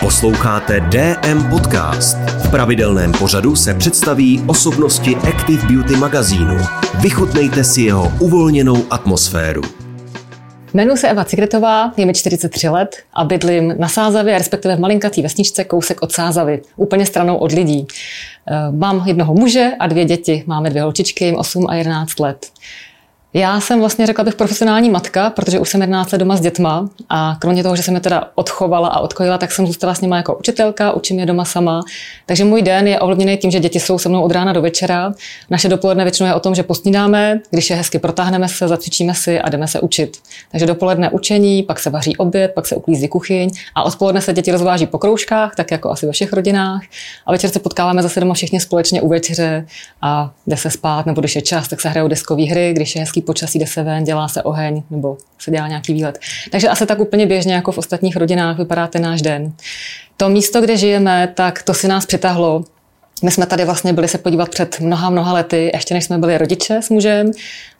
Posloucháte DM Podcast. V pravidelném pořadu se představí osobnosti Active Beauty magazínu. Vychutnejte si jeho uvolněnou atmosféru. Jmenuji se Eva Cigretová, je mi 43 let a bydlím na Sázavě, respektive v malinkatý vesničce kousek od Sázavy, úplně stranou od lidí. Eh, mám jednoho muže a dvě děti. Máme dvě holčičky, jim 8 a 11 let. Já jsem vlastně řekla bych profesionální matka, protože už jsem 11 let doma s dětma a kromě toho, že jsem je teda odchovala a odkojila, tak jsem zůstala s nimi jako učitelka, učím je doma sama. Takže můj den je ovlivněný tím, že děti jsou se mnou od rána do večera. Naše dopoledne většinou je o tom, že posnídáme, když je hezky protáhneme se, zacvičíme si a jdeme se učit. Takže dopoledne učení, pak se vaří oběd, pak se uklízí kuchyň a odpoledne se děti rozváží po kroužkách, tak jako asi ve všech rodinách. A večer se potkáváme zase doma všichni společně u večeře a jde se spát, nebo když je čas, tak se hrajou deskové hry, když je hezký hezký počasí, jde se ven, dělá se oheň nebo se dělá nějaký výlet. Takže asi tak úplně běžně jako v ostatních rodinách vypadá ten náš den. To místo, kde žijeme, tak to si nás přitahlo. My jsme tady vlastně byli se podívat před mnoha, mnoha lety, ještě než jsme byli rodiče s mužem.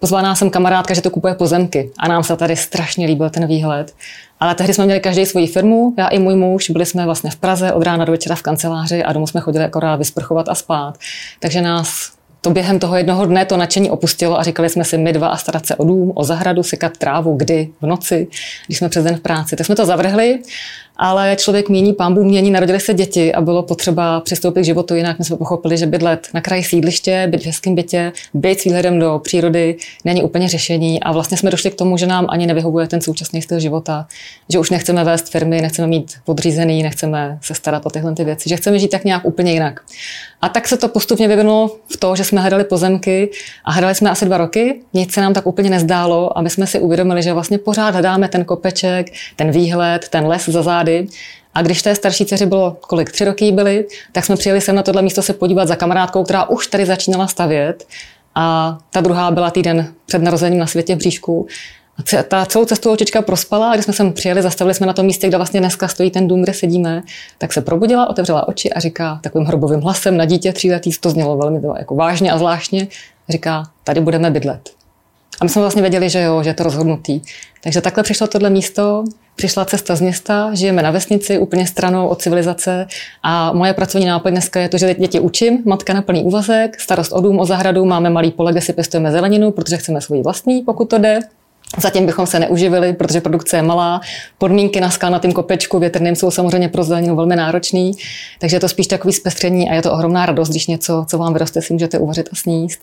Pozvala nás jsem kamarádka, že to kupuje pozemky a nám se tady strašně líbil ten výhled. Ale tehdy jsme měli každý svoji firmu, já i můj muž, byli jsme vlastně v Praze od rána do večera v kanceláři a domů jsme chodili akorát vysprchovat a spát. Takže nás to během toho jednoho dne to nadšení opustilo a říkali jsme si my dva a starat se o dům, o zahradu, sekat trávu, kdy, v noci, když jsme přes den v práci. Tak jsme to zavrhli ale člověk mění, Bůh mění, narodili se děti a bylo potřeba přistoupit k životu jinak. My jsme pochopili, že bydlet na kraji sídliště, být v hezkém bytě, být s výhledem do přírody není úplně řešení a vlastně jsme došli k tomu, že nám ani nevyhovuje ten současný styl života, že už nechceme vést firmy, nechceme mít podřízený, nechceme se starat o tyhle ty věci, že chceme žít tak nějak úplně jinak. A tak se to postupně vyvinulo v to, že jsme hledali pozemky a hledali jsme asi dva roky. Nic se nám tak úplně nezdálo a my jsme si uvědomili, že vlastně pořád hledáme ten kopeček, ten výhled, ten les za zády tady. A když té starší dceři bylo, kolik, tři roky byly, tak jsme přijeli sem na tohle místo se podívat za kamarádkou, která už tady začínala stavět. A ta druhá byla týden před narozením na světě v bříšku. A ta celou cestu holčička prospala a když jsme sem přijeli, zastavili jsme na tom místě, kde vlastně dneska stojí ten dům, kde sedíme, tak se probudila, otevřela oči a říká takovým hrobovým hlasem na dítě tříletý, to znělo velmi jako vážně a zvláštně, říká, tady budeme bydlet. A my jsme vlastně věděli, že jo, že je to rozhodnutý. Takže takhle přišlo tohle místo, přišla cesta z města, žijeme na vesnici, úplně stranou od civilizace a moje pracovní náplň dneska je to, že děti učím, matka na plný úvazek, starost o dům, o zahradu, máme malý pole, kde si pěstujeme zeleninu, protože chceme svůj vlastní, pokud to jde. Zatím bychom se neuživili, protože produkce je malá. Podmínky na skalnatém kopečku větrným jsou samozřejmě pro zeleninu velmi náročný, takže je to spíš takový zpestření a je to ohromná radost, když něco, co vám vyroste, si můžete uvařit a sníst.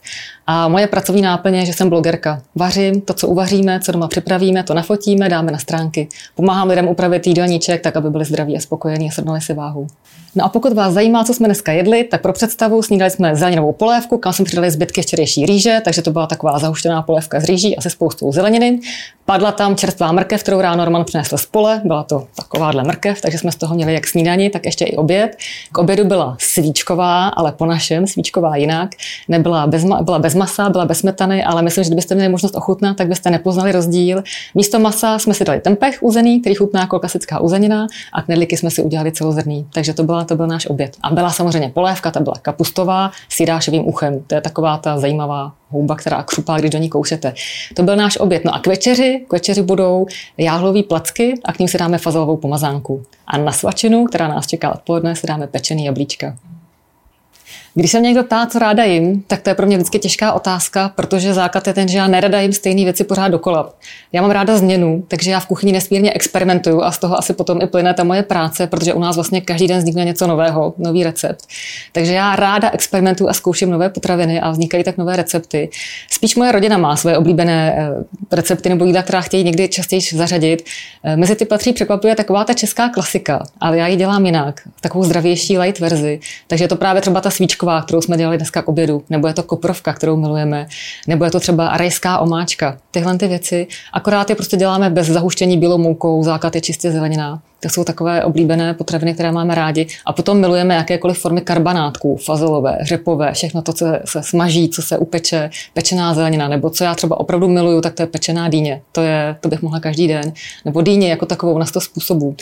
A moje pracovní náplně je, že jsem blogerka. Vařím to, co uvaříme, co doma připravíme, to nafotíme, dáme na stránky. Pomáhám lidem upravit jídelníček, tak aby byli zdraví a spokojení a srovnali si váhu. No a pokud vás zajímá, co jsme dneska jedli, tak pro představu snídali jsme zeleninovou polévku, kam jsme přidali zbytky včerejší rýže, takže to byla taková zahuštěná polévka z rýží a se spoustou zeleniny. Padla tam čerstvá mrkev, kterou ráno Roman přinesl z pole, byla to takováhle mrkev, takže jsme z toho měli jak snídani, tak ještě i oběd. K obědu byla svíčková, ale po našem, svíčková jinak. Nebyla bez, byla bez masa, byla bez smetany, ale myslím, že kdybyste měli možnost ochutnat, tak byste nepoznali rozdíl. Místo masa jsme si dali tempeh uzený, který chutná jako klasická uzenina, a knedlíky jsme si udělali celozrný. Takže to, byla, to byl náš oběd. A byla samozřejmě polévka, ta byla kapustová s jirášovým uchem. To je taková ta zajímavá houba, která křupá, když do ní koušete. To byl náš oběd. No a večeři, k večeři budou jáhlový placky a k ním si dáme fazolovou pomazánku. A na svačinu, která nás čeká odpoledne, si dáme pečený jablíčka. Když se mě někdo ptá, co ráda jim, tak to je pro mě vždycky těžká otázka, protože základ je ten, že já nerada jim stejné věci pořád dokola. Já mám ráda změnu, takže já v kuchyni nesmírně experimentuju a z toho asi potom i plyne ta moje práce, protože u nás vlastně každý den vznikne něco nového, nový recept. Takže já ráda experimentuju a zkouším nové potraviny a vznikají tak nové recepty. Spíš moje rodina má své oblíbené eh, recepty nebo jídla, která chtějí někdy častěji zařadit. Eh, mezi ty patří překvapuje taková ta česká klasika, ale já ji dělám jinak, takovou zdravější light verzi. Takže je to právě třeba ta svíčka omáčková, kterou jsme dělali dneska k obědu, nebo je to koprovka, kterou milujeme, nebo je to třeba rajská omáčka. Tyhle ty věci. Akorát je prostě děláme bez zahuštění bílou moukou, základ je čistě zelenina. To jsou takové oblíbené potraviny, které máme rádi. A potom milujeme jakékoliv formy karbanátků, fazolové, řepové, všechno to, co se smaží, co se upeče, pečená zelenina, nebo co já třeba opravdu miluju, tak to je pečená dýně. To, je, to bych mohla každý den. Nebo dýně jako takovou na sto způsobů.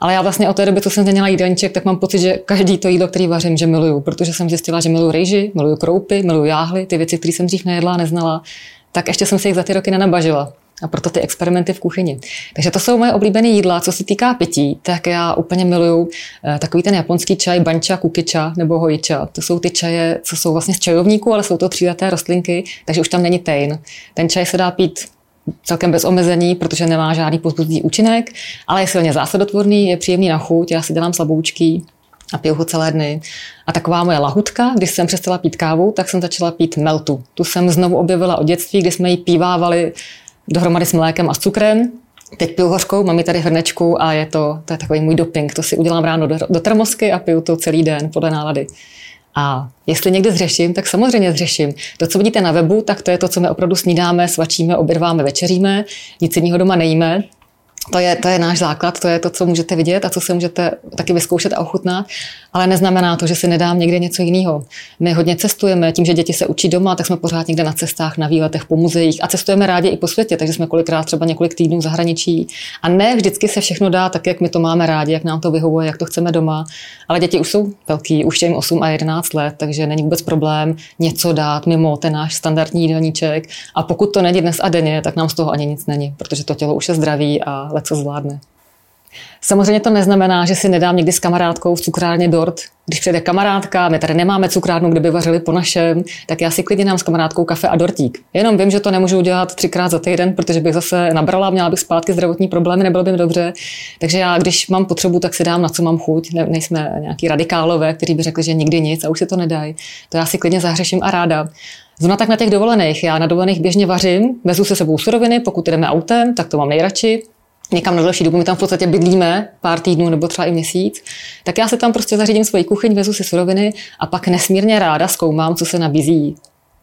Ale já vlastně od té doby, co jsem změnila jídelníček, tak mám pocit, že každý to jídlo, který vařím, že miluju, protože jsem zjistila, že miluju rejži, miluju kroupy, miluju jáhly, ty věci, které jsem dřív nejedla a neznala, tak ještě jsem se jich za ty roky nenabažila. A proto ty experimenty v kuchyni. Takže to jsou moje oblíbené jídla. Co se týká pití, tak já úplně miluju eh, takový ten japonský čaj bancha, kukicha nebo hojicha. To jsou ty čaje, co jsou vlastně z čajovníků, ale jsou to tříleté rostlinky, takže už tam není tejn. Ten čaj se dá pít celkem bez omezení, protože nemá žádný pozbudivý účinek, ale je silně zásadotvorný, je příjemný na chuť, já si dělám slaboučky a piju ho celé dny. A taková moje lahutka, když jsem přestala pít kávu, tak jsem začala pít meltu. Tu jsem znovu objevila od dětství, kdy jsme ji pívávali dohromady s mlékem a s cukrem. Teď piju hořkou, mám ji tady hrnečku a je to, to je takový můj doping. To si udělám ráno do, do termosky a piju to celý den podle nálady. A jestli někdy zřeším, tak samozřejmě zřeším. To, co vidíte na webu, tak to je to, co my opravdu snídáme, svačíme, obědváme, večeříme, nic jiného doma nejíme. To je, to je náš základ, to je to, co můžete vidět a co si můžete taky vyzkoušet a ochutnat, ale neznamená to, že si nedám někde něco jiného. My hodně cestujeme, tím, že děti se učí doma, tak jsme pořád někde na cestách, na výletech, po muzeích a cestujeme rádi i po světě, takže jsme kolikrát třeba několik týdnů v zahraničí. A ne vždycky se všechno dá tak, jak my to máme rádi, jak nám to vyhovuje, jak to chceme doma. Ale děti už jsou velký, už je jim 8 a 11 let, takže není vůbec problém něco dát mimo ten náš standardní jídelníček. A pokud to není dnes a denně, tak nám z toho ani nic není, protože to tělo už je zdraví a co zvládne. Samozřejmě to neznamená, že si nedám někdy s kamarádkou v cukrárně dort. Když přijde kamarádka, my tady nemáme cukrárnu, kde by vařili po našem, tak já si klidně dám s kamarádkou kafe a dortík. Jenom vím, že to nemůžu udělat třikrát za týden, protože bych zase nabrala, měla bych zpátky zdravotní problémy, nebylo by mi dobře. Takže já, když mám potřebu, tak si dám, na co mám chuť. Ne, nejsme nějaký radikálové, kteří by řekli, že nikdy nic a už se to nedají. To já si klidně zahřeším a ráda. Zrovna tak na těch dovolených. Já na dovolených běžně vařím, vezu se sebou suroviny, pokud jdeme autem, tak to mám nejradši někam na další dobu, my tam v podstatě bydlíme pár týdnů nebo třeba i měsíc, tak já se tam prostě zařídím svoji kuchyň, vezu si suroviny a pak nesmírně ráda zkoumám, co se nabízí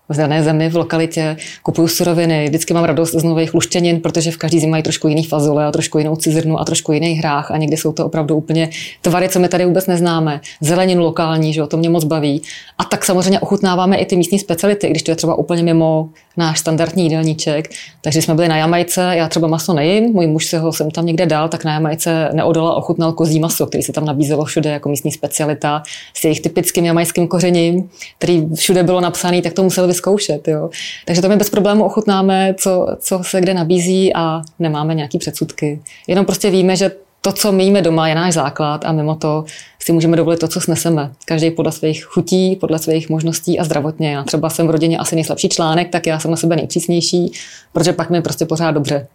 v dané zemi, v lokalitě, kupuju suroviny, vždycky mám radost z nových luštěnin, protože v každý zemi mají trošku jiný fazole a trošku jinou cizrnu a trošku jiný hrách a někdy jsou to opravdu úplně tvary, co my tady vůbec neznáme. Zeleninu lokální, že jo, to mě moc baví. A tak samozřejmě ochutnáváme i ty místní speciality, když to je třeba úplně mimo náš standardní jídelníček. Takže jsme byli na Jamajce, já třeba maso nejím, můj muž se ho jsem tam někde dal, tak na Jamajce neodolal ochutnal kozí maso, který se tam nabízelo všude jako místní specialita s jejich typickým jamajským kořením, který všude bylo napsaný, tak to musel vyzkoušet. Jo. Takže to my bez problému ochutnáme, co, co se kde nabízí a nemáme nějaký předsudky. Jenom prostě víme, že to, co my jíme doma, je náš základ a mimo to si můžeme dovolit to, co sneseme. Každý podle svých chutí, podle svých možností a zdravotně. Já třeba jsem v rodině asi nejslabší článek, tak já jsem na sebe nejpřísnější, protože pak mi prostě pořád dobře.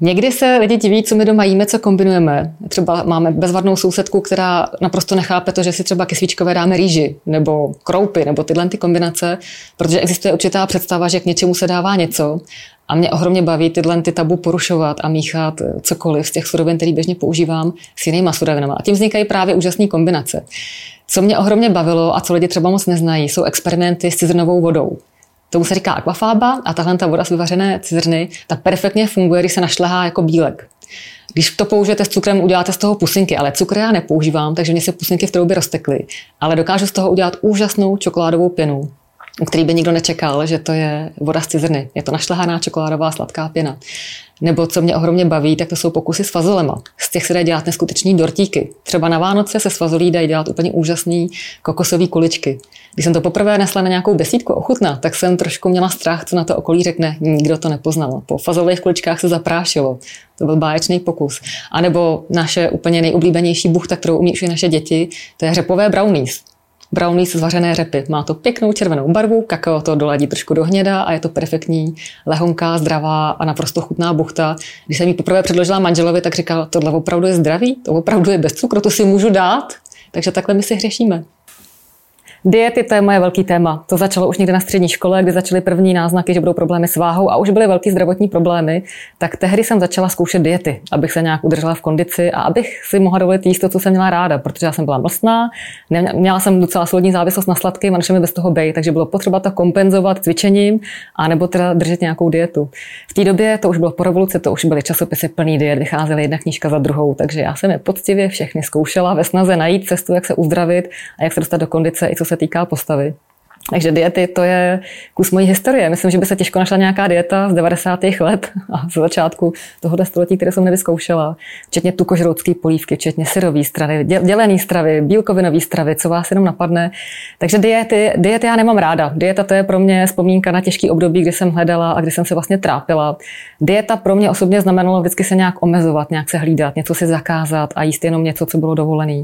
Někdy se lidi diví, co my doma jíme, co kombinujeme. Třeba máme bezvadnou sousedku, která naprosto nechápe to, že si třeba ke svíčkové dáme rýži nebo kroupy nebo tyhle ty kombinace, protože existuje určitá představa, že k něčemu se dává něco. A mě ohromně baví tyhle ty tabu porušovat a míchat cokoliv z těch surovin, které běžně používám, s jinýma surovinami. A tím vznikají právě úžasné kombinace. Co mě ohromně bavilo a co lidi třeba moc neznají, jsou experimenty s cizrnovou vodou. Tomu se říká aquafába a tahle ta voda z vyvařené cizrny, ta perfektně funguje, když se našlehá jako bílek. Když to použijete s cukrem, uděláte z toho pusinky, ale cukr já nepoužívám, takže mě se pusinky v troubě roztekly. Ale dokážu z toho udělat úžasnou čokoládovou pěnu, který by nikdo nečekal, že to je voda z cizrny. Je to našlehaná čokoládová sladká pěna. Nebo co mě ohromně baví, tak to jsou pokusy s fazolema. Z těch se dají dělat neskuteční dortíky. Třeba na Vánoce se s fazolí dají dělat úplně úžasný kokosové kuličky. Když jsem to poprvé nesla na nějakou besídku ochutná, tak jsem trošku měla strach, co na to okolí řekne. Nikdo to nepoznal. Po fazolových kuličkách se zaprášilo. To byl báječný pokus. A nebo naše úplně nejoblíbenější buchta, kterou umí už i naše děti, to je řepové brownies brownies z vařené řepy. Má to pěknou červenou barvu, kakao to doladí trošku do hněda a je to perfektní, lehonká, zdravá a naprosto chutná buchta. Když jsem ji poprvé předložila manželovi, tak říkal, tohle opravdu je zdravý, to opravdu je bez cukru, to si můžu dát. Takže takhle my si hřešíme. Diety, to je moje velký téma. To začalo už někde na střední škole, kdy začaly první náznaky, že budou problémy s váhou a už byly velké zdravotní problémy. Tak tehdy jsem začala zkoušet diety, abych se nějak udržela v kondici a abych si mohla dovolit jíst to, co jsem měla ráda, protože já jsem byla mlsná, měla jsem docela solidní závislost na sladkém a mi bez toho bej, takže bylo potřeba to kompenzovat cvičením a nebo teda držet nějakou dietu. V té době to už bylo po revoluci, to už byly časopisy plný diet, vycházely jedna knížka za druhou, takže já jsem je poctivě všechny zkoušela ve snaze najít cestu, jak se uzdravit a jak se dostat do kondice, i co se týká postavy. Takže diety to je kus mojí historie. Myslím, že by se těžko našla nějaká dieta z 90. let a z začátku tohoto století, které jsem nevyzkoušela. Včetně tukožroutské polívky, včetně syrový stravy, dělený stravy, bílkovinové stravy, co vás jenom napadne. Takže diety, diety já nemám ráda. Dieta to je pro mě vzpomínka na těžký období, kdy jsem hledala a kdy jsem se vlastně trápila. Dieta pro mě osobně znamenalo vždycky se nějak omezovat, nějak se hlídat, něco si zakázat a jíst jenom něco, co bylo dovolené.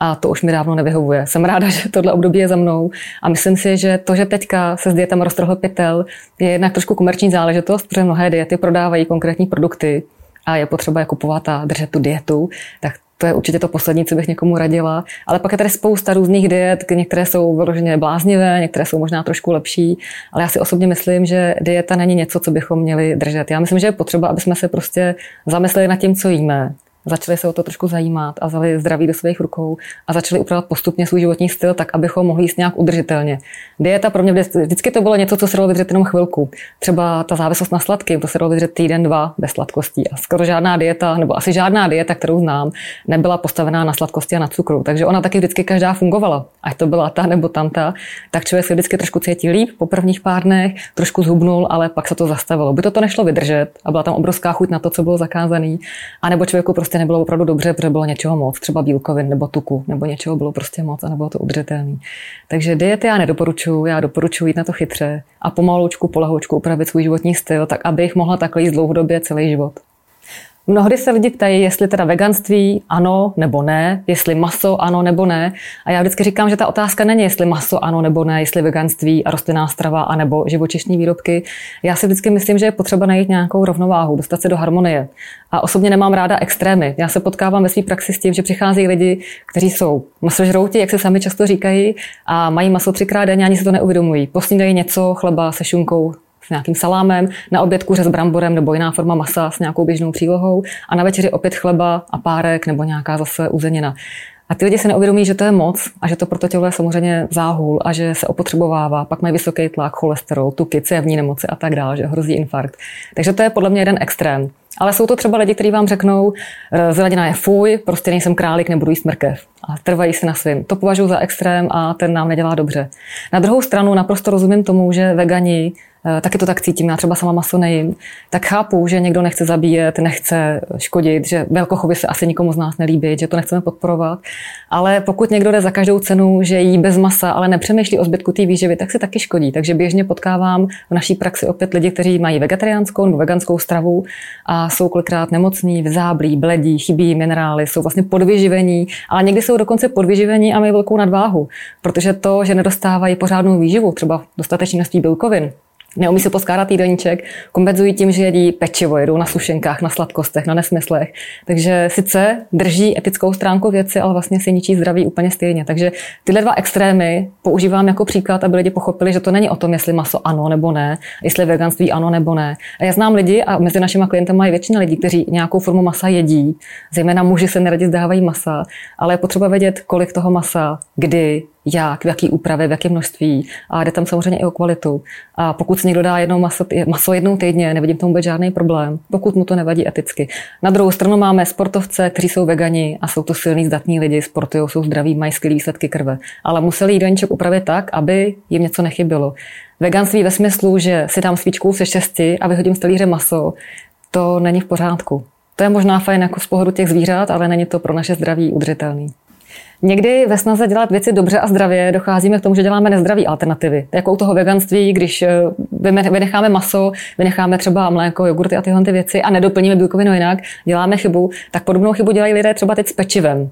A to už mi dávno nevyhovuje. Jsem ráda, že tohle období je za mnou a myslím si, že to, že teďka se s dietama roztrhl pytel, je jednak trošku komerční záležitost, protože mnohé diety prodávají konkrétní produkty a je potřeba je kupovat a držet tu dietu, tak to je určitě to poslední, co bych někomu radila. Ale pak je tady spousta různých diet, některé jsou vyloženě bláznivé, některé jsou možná trošku lepší, ale já si osobně myslím, že dieta není něco, co bychom měli držet. Já myslím, že je potřeba, aby jsme se prostě zamysleli nad tím, co jíme, začali se o to trošku zajímat a vzali zdraví do svých rukou a začali upravovat postupně svůj životní styl tak, abychom mohli jíst nějak udržitelně. Dieta pro mě vždycky to bylo něco, co se dalo vydržet jenom chvilku. Třeba ta závislost na sladkým, to se dalo vydržet týden, dva bez sladkostí. A skoro žádná dieta, nebo asi žádná dieta, kterou znám, nebyla postavená na sladkosti a na cukru. Takže ona taky vždycky každá fungovala. Ať to byla ta nebo tamta, tak člověk se vždycky trošku cítí líp po prvních pár dnech, trošku zhubnul, ale pak se to zastavilo. By to to nešlo vydržet a byla tam obrovská chuť na to, co bylo zakázané, anebo člověku prostě prostě nebylo opravdu dobře, protože bylo něčeho moc, třeba bílkovin nebo tuku, nebo něčeho bylo prostě moc a nebylo to udržitelné. Takže diety já nedoporučuji, já doporučuji jít na to chytře a pomaloučku, polahoučku upravit svůj životní styl, tak abych mohla takhle jít dlouhodobě celý život. Mnohdy se lidi ptají, jestli teda veganství ano nebo ne, jestli maso ano nebo ne. A já vždycky říkám, že ta otázka není, jestli maso ano nebo ne, jestli veganství a rostlinná strava a nebo živočišní výrobky. Já si vždycky myslím, že je potřeba najít nějakou rovnováhu, dostat se do harmonie. A osobně nemám ráda extrémy. Já se potkávám ve své praxi s tím, že přicházejí lidi, kteří jsou masožrouti, jak se sami často říkají, a mají maso třikrát denně, ani si to neuvědomují. Posnídají něco, chleba se šunkou, s nějakým salámem, na oběd kuře s bramborem nebo jiná forma masa s nějakou běžnou přílohou a na večeři opět chleba a párek nebo nějaká zase uzenina. A ty lidi se neuvědomí, že to je moc a že to pro to tělo je samozřejmě záhul a že se opotřebovává, pak mají vysoký tlak, cholesterol, tuky, cévní nemoci a tak dále, že hrozí infarkt. Takže to je podle mě jeden extrém. Ale jsou to třeba lidi, kteří vám řeknou, e, zelenina je fuj, prostě nejsem králík, nebudu jíst mrkev. A trvají si na svým. To považuji za extrém a ten nám nedělá dobře. Na druhou stranu naprosto rozumím tomu, že vegani Eh, taky to tak cítím, já třeba sama maso nejím, tak chápu, že někdo nechce zabíjet, nechce škodit, že velkochovy se asi nikomu z nás nelíbí, že to nechceme podporovat. Ale pokud někdo jde za každou cenu, že jí bez masa, ale nepřemýšlí o zbytku té výživy, tak si taky škodí. Takže běžně potkávám v naší praxi opět lidi, kteří mají vegetariánskou nebo veganskou stravu a jsou kolikrát nemocní, vzáblí, bledí, chybí minerály, jsou vlastně podvyživení, ale někdy jsou dokonce podvyživení a mají velkou nadváhu, protože to, že nedostávají pořádnou výživu, třeba dostatečné množství bílkovin, neumí si poskládat jídelníček, kompenzují tím, že jedí pečivo, jedou na sušenkách, na sladkostech, na nesmyslech. Takže sice drží etickou stránku věci, ale vlastně si ničí zdraví úplně stejně. Takže tyhle dva extrémy používám jako příklad, aby lidi pochopili, že to není o tom, jestli maso ano nebo ne, jestli veganství ano nebo ne. A já znám lidi a mezi našimi klienty mají většina lidí, kteří nějakou formu masa jedí, zejména muži se neradi zdávají masa, ale je potřeba vědět, kolik toho masa, kdy, jak, v jaký úpravě, v jakém množství. A jde tam samozřejmě i o kvalitu. A pokud si někdo dá jednou maso, maso jednou týdně, nevidím tomu vůbec žádný problém, pokud mu to nevadí eticky. Na druhou stranu máme sportovce, kteří jsou vegani a jsou to silní, zdatní lidi, sportují, jsou zdraví, mají skvělé výsledky krve. Ale museli jídelníček upravit tak, aby jim něco nechybilo. Veganství ve smyslu, že si dám svíčku se šesti a vyhodím z talíře maso, to není v pořádku. To je možná fajn jako z pohledu těch zvířat, ale není to pro naše zdraví udržitelný. Někdy ve snaze dělat věci dobře a zdravě docházíme k tomu, že děláme nezdravé alternativy. Jako u toho veganství, když eh, vynecháme maso, vynecháme třeba mléko, jogurty a tyhle ty věci a nedoplníme bílkovinu jinak, děláme chybu, tak podobnou chybu dělají lidé třeba teď s pečivem.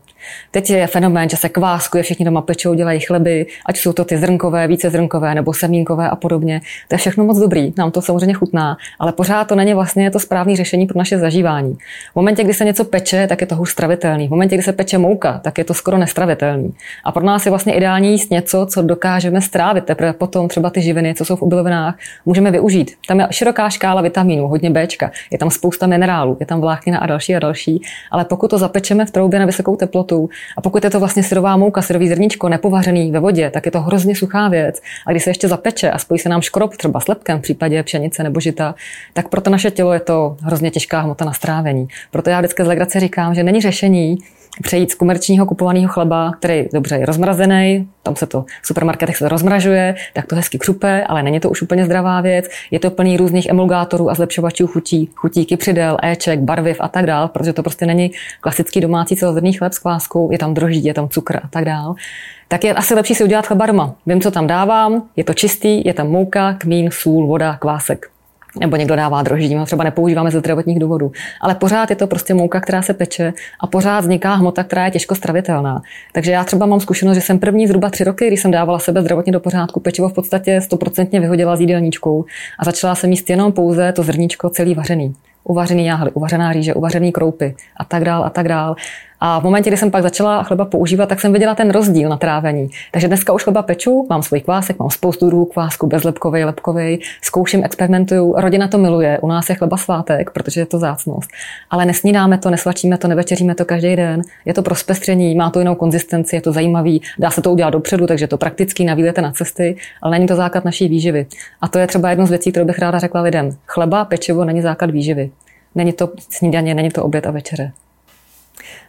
Teď je fenomén, že se kváskuje, všichni doma pečou, dělají chleby, ať jsou to ty zrnkové, více zrnkové nebo semínkové a podobně. To je všechno moc dobrý, nám to samozřejmě chutná, ale pořád to není vlastně to správné řešení pro naše zažívání. V momentě, kdy se něco peče, tak je to hůř stravitelný. V momentě, kdy se peče mouka, tak je to skoro nestravitelný. A pro nás je vlastně ideální jíst něco, co dokážeme strávit. Teprve potom třeba ty živiny, co jsou v obilovinách, můžeme využít. Tam je široká škála vitaminů, hodně B, je tam spousta minerálů, je tam vláknina a další a další. Ale pokud to zapečeme v troubě na vysokou teplotu a pokud je to vlastně syrová mouka, syrový zrníčko, nepovařený ve vodě, tak je to hrozně suchá věc. A když se ještě zapeče a spojí se nám škrob, třeba s lepkem v případě pšenice nebo žita, tak pro to naše tělo je to hrozně těžká hmota na strávení. Proto já vždycky z legrace říkám, že není řešení přejít z komerčního kupovaného chleba, který dobře je rozmrazený, tam se to v supermarketech se to rozmražuje, tak to hezky křupe, ale není to už úplně zdravá věc. Je to plný různých emulgátorů a zlepšovačů chutí, chutí kypřidel, éček, barviv a tak dál, protože to prostě není klasický domácí celozrnný chléb s kváskou, je tam droždí, je tam cukr a tak dál. Tak je asi lepší si udělat chleba doma. Vím, co tam dávám, je to čistý, je tam mouka, kmín, sůl, voda, kvásek nebo někdo dává droždí, my třeba nepoužíváme ze zdravotních důvodů. Ale pořád je to prostě mouka, která se peče a pořád vzniká hmota, která je těžko stravitelná. Takže já třeba mám zkušenost, že jsem první zhruba tři roky, když jsem dávala sebe zdravotně do pořádku, pečivo v podstatě stoprocentně vyhodila z jídelníčkou a začala jsem jíst jenom pouze to zrníčko celý vařený uvařený jáhly, uvařená rýže, uvařený kroupy a tak dál a tak dál. A v momentě, kdy jsem pak začala chleba používat, tak jsem viděla ten rozdíl na trávení. Takže dneska už chleba peču, mám svůj kvásek, mám spoustu druhů kvásku, bezlepkový, lepkový, zkouším, experimentuju. Rodina to miluje, u nás je chleba svátek, protože je to zácnost. Ale nesnídáme to, nesvačíme to, nevečeříme to každý den. Je to pro zpestření, má to jinou konzistenci, je to zajímavý, dá se to udělat dopředu, takže to prakticky, navídete na cesty, ale není to základ naší výživy. A to je třeba jedno z věcí, kterou bych ráda řekla lidem. Chleba, pečivo není základ výživy. Není to snídaně, není to oběd a večeře.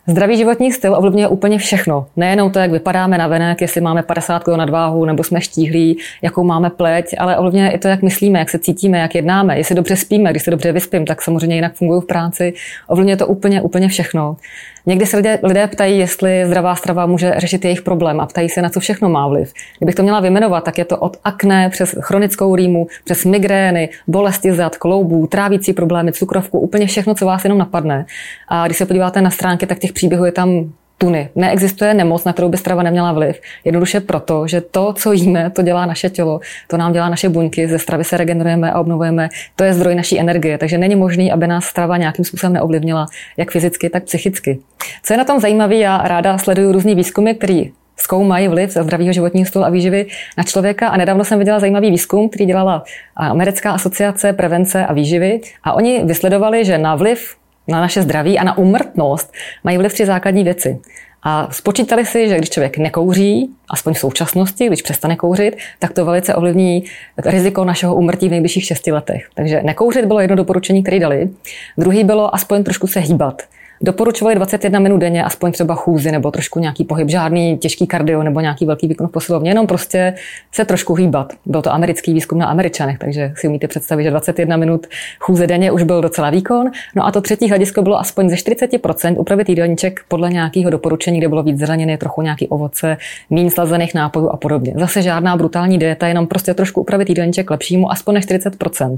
Zdravý životní styl ovlivňuje úplně všechno. Nejenom to, jak vypadáme na venek, jestli máme 50 kg nadváhu, nebo jsme štíhlí, jakou máme pleť, ale ovlivňuje i to, jak myslíme, jak se cítíme, jak jednáme, jestli dobře spíme, když se dobře vyspím, tak samozřejmě jinak fungují v práci. Ovlivňuje to úplně, úplně všechno. Někdy se lidé, lidé ptají, jestli zdravá strava může řešit jejich problém a ptají se, na co všechno má vliv. Kdybych to měla vyjmenovat, tak je to od akné přes chronickou rýmu, přes migrény, bolesti zad, kloubů, trávící problémy, cukrovku, úplně všechno, co vás jenom napadne. A když se podíváte na stránky, tak těch příběhů je tam tuny. Neexistuje nemoc, na kterou by strava neměla vliv. Jednoduše proto, že to, co jíme, to dělá naše tělo, to nám dělá naše buňky, ze stravy se regenerujeme a obnovujeme, to je zdroj naší energie, takže není možný, aby nás strava nějakým způsobem neovlivnila, jak fyzicky, tak psychicky. Co je na tom zajímavé, já ráda sleduju různý výzkumy, který zkoumají vliv zdravého životního stylu a výživy na člověka. A nedávno jsem viděla zajímavý výzkum, který dělala Americká asociace prevence a výživy. A oni vysledovali, že na vliv na naše zdraví a na umrtnost mají vliv tři základní věci. A spočítali si, že když člověk nekouří, aspoň v současnosti, když přestane kouřit, tak to velice ovlivní riziko našeho umrtí v nejbližších šesti letech. Takže nekouřit bylo jedno doporučení, které dali. Druhý bylo aspoň trošku se hýbat. Doporučovali 21 minut denně, aspoň třeba chůzi nebo trošku nějaký pohyb, žádný těžký kardio nebo nějaký velký výkon v posilovně, jenom prostě se trošku hýbat. Byl to americký výzkum na Američanech, takže si umíte představit, že 21 minut chůze denně už byl docela výkon. No a to třetí hledisko bylo aspoň ze 40% upravit jídelníček podle nějakého doporučení, kde bylo víc zeleniny, trochu nějaký ovoce, méně slazených nápojů a podobně. Zase žádná brutální dieta, jenom prostě trošku upravit jídelníček lepšímu, aspoň na 40%.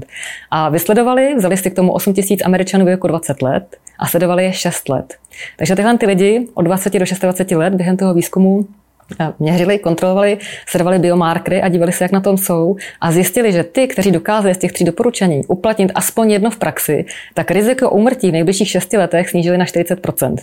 A vysledovali, vzali si k tomu 8 000 Američanů jako 20 let a sledovali je 6 let. Takže tyhle ty lidi od 20 do 26 let během toho výzkumu eh, měřili, kontrolovali, sledovali biomarkery a dívali se, jak na tom jsou a zjistili, že ty, kteří dokázali z těch tří doporučení uplatnit aspoň jedno v praxi, tak riziko úmrtí v nejbližších 6 letech snížili na 40%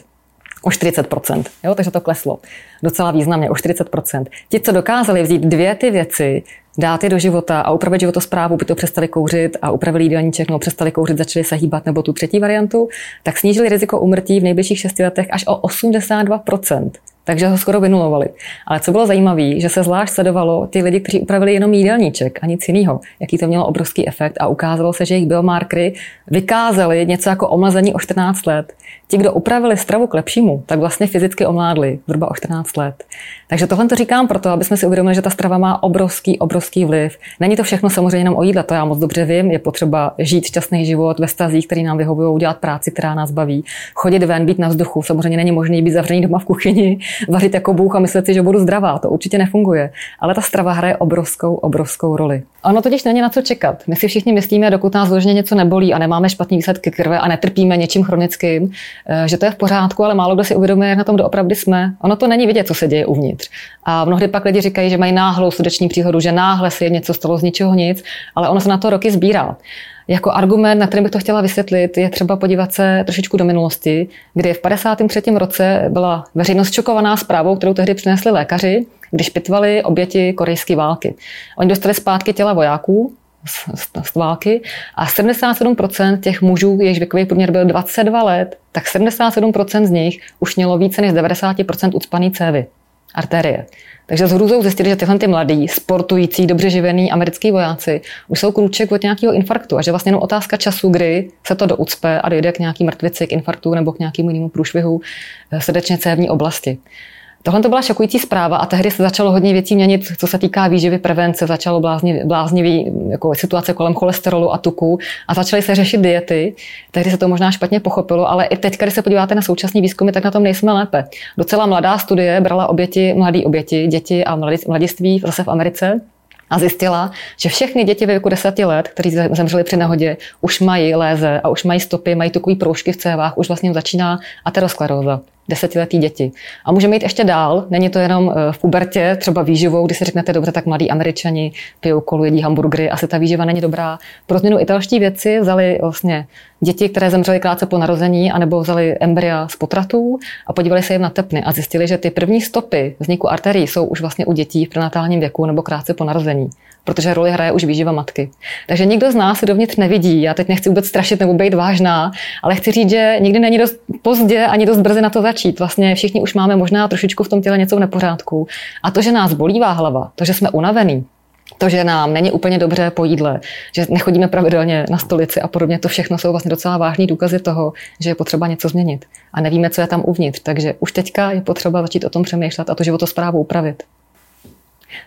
o 40%. Jo, takže to kleslo docela významně, o 40%. Ti, co dokázali vzít dvě ty věci, dát je do života a upravit životosprávu, by to přestali kouřit a upravili jídelníček, nebo přestali kouřit, začali se hýbat, nebo tu třetí variantu, tak snížili riziko umrtí v nejbližších šesti letech až o 82% takže ho skoro vynulovali. Ale co bylo zajímavé, že se zvlášť sledovalo ty lidi, kteří upravili jenom jídelníček a nic jiného, jaký to mělo obrovský efekt a ukázalo se, že jejich biomarkery vykázali něco jako omlazení o 14 let. Ti, kdo upravili stravu k lepšímu, tak vlastně fyzicky omládli zhruba o 14 let. Takže tohle to říkám proto, aby jsme si uvědomili, že ta strava má obrovský, obrovský vliv. Není to všechno samozřejmě jenom o jídle, to já moc dobře vím. Je potřeba žít šťastný život ve stazích, který nám vyhovují, dělat práci, která nás baví, chodit ven, být na vzduchu. Samozřejmě není možné být zavřený doma v kuchyni, vařit jako bůh a myslet si, že budu zdravá. To určitě nefunguje. Ale ta strava hraje obrovskou, obrovskou roli. Ono totiž není na co čekat. My si všichni myslíme, dokud nás vložně něco nebolí a nemáme špatný výsledky krve a netrpíme něčím chronickým, eh, že to je v pořádku, ale málo kdo si uvědomuje, jak na tom doopravdy jsme. Ono to není vidět, co se děje uvnitř. A mnohdy pak lidi říkají, že mají náhlou srdeční příhodu, že náhle se něco stalo z ničeho nic, ale ono se na to roky sbírá. Jako argument, na který bych to chtěla vysvětlit, je třeba podívat se trošičku do minulosti, kdy v 53. roce byla veřejnost šokovaná zprávou, kterou tehdy přinesli lékaři, když pitvali oběti korejské války. Oni dostali zpátky těla vojáků, z, z, z války a 77% těch mužů, jejichž věkový průměr byl 22 let, tak 77% z nich už mělo více než 90% ucpaný cévy, arterie. Takže s hrůzou zjistili, že tyhle ty mladí, sportující, dobře živený americký vojáci už jsou krůček od nějakého infarktu a že vlastně jenom otázka času, kdy se to doucpe a dojde k nějaký mrtvici, k infarktu nebo k nějakému jinému průšvihu eh, srdečně cévní oblasti. Tohle to byla šokující zpráva a tehdy se začalo hodně věcí měnit, co se týká výživy, prevence, začalo bláznivý, jako situace kolem cholesterolu a tuku a začaly se řešit diety. Tehdy se to možná špatně pochopilo, ale i teď, když se podíváte na současné výzkumy, tak na tom nejsme lépe. Docela mladá studie brala oběti, mladí oběti, děti a mladiství zase v Americe a zjistila, že všechny děti ve věku 10 let, kteří zemřeli při nehodě, už mají léze a už mají stopy, mají tukové proužky v cévách, už vlastně začíná ateroskleróza desetiletí děti. A můžeme jít ještě dál, není to jenom eh, v pubertě, třeba výživou, kdy si řeknete, dobře, tak mladí američani pijou kolu, jedí hamburgery, asi ta výživa není dobrá. Pro změnu italští věci vzali vlastně děti, které zemřely krátce po narození, anebo vzali embrya z potratů a podívali se jim na tepny a zjistili, že ty první stopy vzniku arterií jsou už vlastně u dětí v prenatálním věku nebo krátce po narození protože roli hraje už výživa matky. Takže nikdo z nás se dovnitř nevidí. Já teď nechci vůbec strašit nebo být vážná, ale chci říct, že nikdy není dost pozdě ani dost brzy na to začít. Vlastně všichni už máme možná trošičku v tom těle něco v nepořádku. A to, že nás bolívá hlava, to, že jsme unavený, to, že nám není úplně dobře po jídle, že nechodíme pravidelně na stolici a podobně, to všechno jsou vlastně docela vážní důkazy toho, že je potřeba něco změnit. A nevíme, co je tam uvnitř. Takže už teďka je potřeba začít o tom přemýšlet a to životosprávu upravit.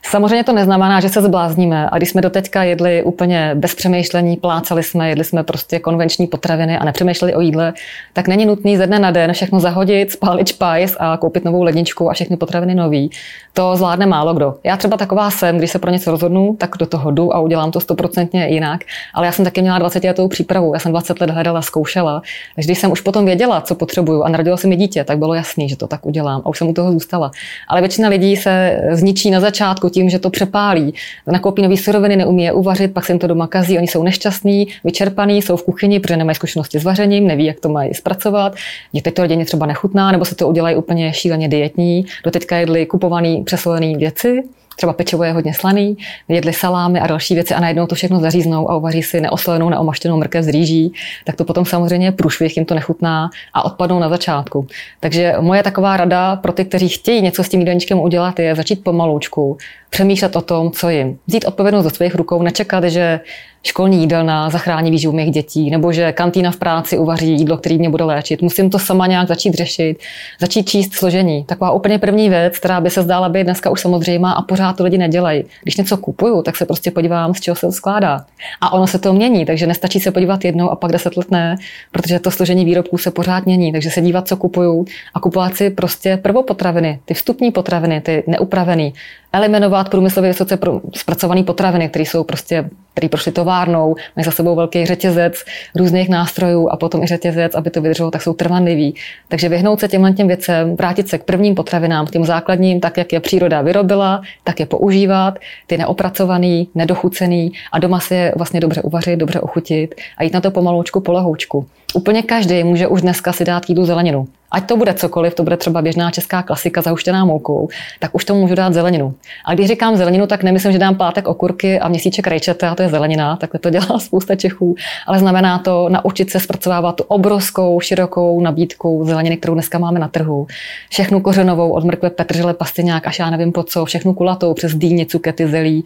Samozřejmě to neznamená, že se zblázníme. A když jsme doteďka jedli úplně bez přemýšlení, plácali jsme, jedli jsme prostě konvenční potraviny a nepřemýšleli o jídle, tak není nutný ze dne na den všechno zahodit, spálit špajs a koupit novou ledničku a všechny potraviny nový. To zvládne málo kdo. Já třeba taková jsem, když se pro něco rozhodnu, tak do toho jdu a udělám to stoprocentně jinak. Ale já jsem taky měla 20 letou přípravu, já jsem 20 let hledala, zkoušela. Takže když jsem už potom věděla, co potřebuju a narodilo se mi dítě, tak bylo jasný, že to tak udělám a už jsem u toho zůstala. Ale většina lidí se zničí na začátku začátku tím, že to přepálí. Nakoupí nový suroviny, neumí je uvařit, pak se jim to doma kazí, oni jsou nešťastní, vyčerpaní, jsou v kuchyni, protože nemají zkušenosti s vařením, neví, jak to mají zpracovat. Děti to rodině třeba nechutná, nebo se to udělají úplně šíleně dietní. Doteďka jedli kupovaný, přesolený věci, třeba pečivo je hodně slaný, jedli salámy a další věci a najednou to všechno zaříznou a uvaří si neoslenou, neomaštěnou mrkev z rýží, tak to potom samozřejmě průšvih, jim to nechutná a odpadnou na začátku. Takže moje taková rada pro ty, kteří chtějí něco s tím jídelníčkem udělat, je začít pomaloučku, přemýšlet o tom, co jim. Vzít odpovědnost do svých rukou, nečekat, že školní jídelna zachrání výživu mých dětí, nebo že kantýna v práci uvaří jídlo, který mě bude léčit. Musím to sama nějak začít řešit, začít číst složení. Taková úplně první věc, která by se zdála být dneska už samozřejmá a pořád to lidi nedělají. Když něco kupuju, tak se prostě podívám, z čeho se to skládá. A ono se to mění, takže nestačí se podívat jednou a pak deset let ne, protože to složení výrobků se pořád mění. Takže se dívat, co kupuju a kupovat si prostě prvopotraviny, ty vstupní potraviny, ty neupravené, eliminovat průmyslově vysoce zpracované potraviny, které jsou prostě, které prošly továrnou, mají za sebou velký řetězec různých nástrojů a potom i řetězec, aby to vydrželo, tak jsou trvanlivý. Takže vyhnout se těmhle těm věcem, vrátit se k prvním potravinám, k těm základním, tak jak je příroda vyrobila, tak je používat, ty neopracovaný, nedochucený a doma si je vlastně dobře uvařit, dobře ochutit a jít na to pomaloučku, polehoučku. Úplně každý může už dneska si dát jídlu zeleninu. Ať to bude cokoliv, to bude třeba běžná česká klasika zahuštěná moukou, tak už to můžu dát zeleninu. A když říkám zeleninu, tak nemyslím, že dám pátek okurky a měsíček rajčete, a to je zelenina, takhle to dělá spousta Čechů, ale znamená to naučit se zpracovávat tu obrovskou, širokou nabídku zeleniny, kterou dneska máme na trhu. Všechnu kořenovou, od mrkve, petržele, pastyňák, až já nevím po co, všechnu kulatou, přes dýně, cukety, zelí.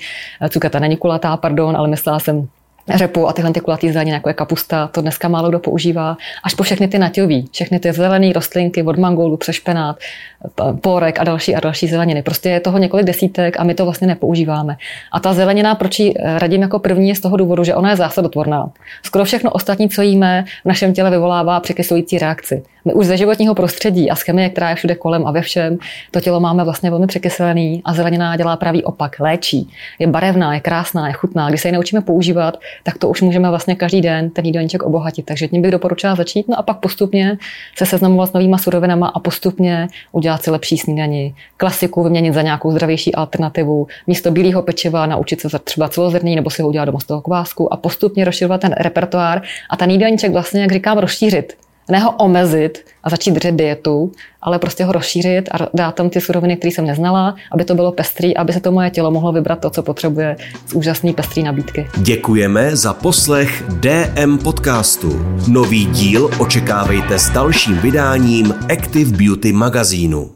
Cuketa není kulatá, pardon, ale myslela jsem řepu a tyhle ty kulatý zeleniny, jako je kapusta, to dneska málo kdo používá, až po všechny ty naťový, všechny ty zelené rostlinky od mangolu přes špenát, porek a další a další zeleniny. Prostě je toho několik desítek a my to vlastně nepoužíváme. A ta zelenina, proč ji radím jako první, je z toho důvodu, že ona je zásadotvorná. Skoro všechno ostatní, co jíme, v našem těle vyvolává překyslující reakci. My už ze životního prostředí a z chemie, která je všude kolem a ve všem, to tělo máme vlastně velmi překyselený a zelenina dělá pravý opak, léčí. Je barevná, je krásná, je chutná. Když se ji naučíme používat, tak to už můžeme vlastně každý den ten jídelníček obohatit. Takže tím bych doporučila začít, no a pak postupně se seznamovat s novýma surovinama a postupně udělat si lepší snídaní, klasiku vyměnit za nějakou zdravější alternativu, místo bílého pečiva naučit se třeba celozrný nebo si ho udělat doma z toho kvásku a postupně rozširovat ten repertoár a ten jídelníček vlastně, jak říkám, rozšířit ne ho omezit a začít držet dietu, ale prostě ho rozšířit a dát tam ty suroviny, které jsem neznala, aby to bylo pestrý, aby se to moje tělo mohlo vybrat to, co potřebuje z úžasné pestrý nabídky. Děkujeme za poslech DM podcastu. Nový díl očekávejte s dalším vydáním Active Beauty magazínu.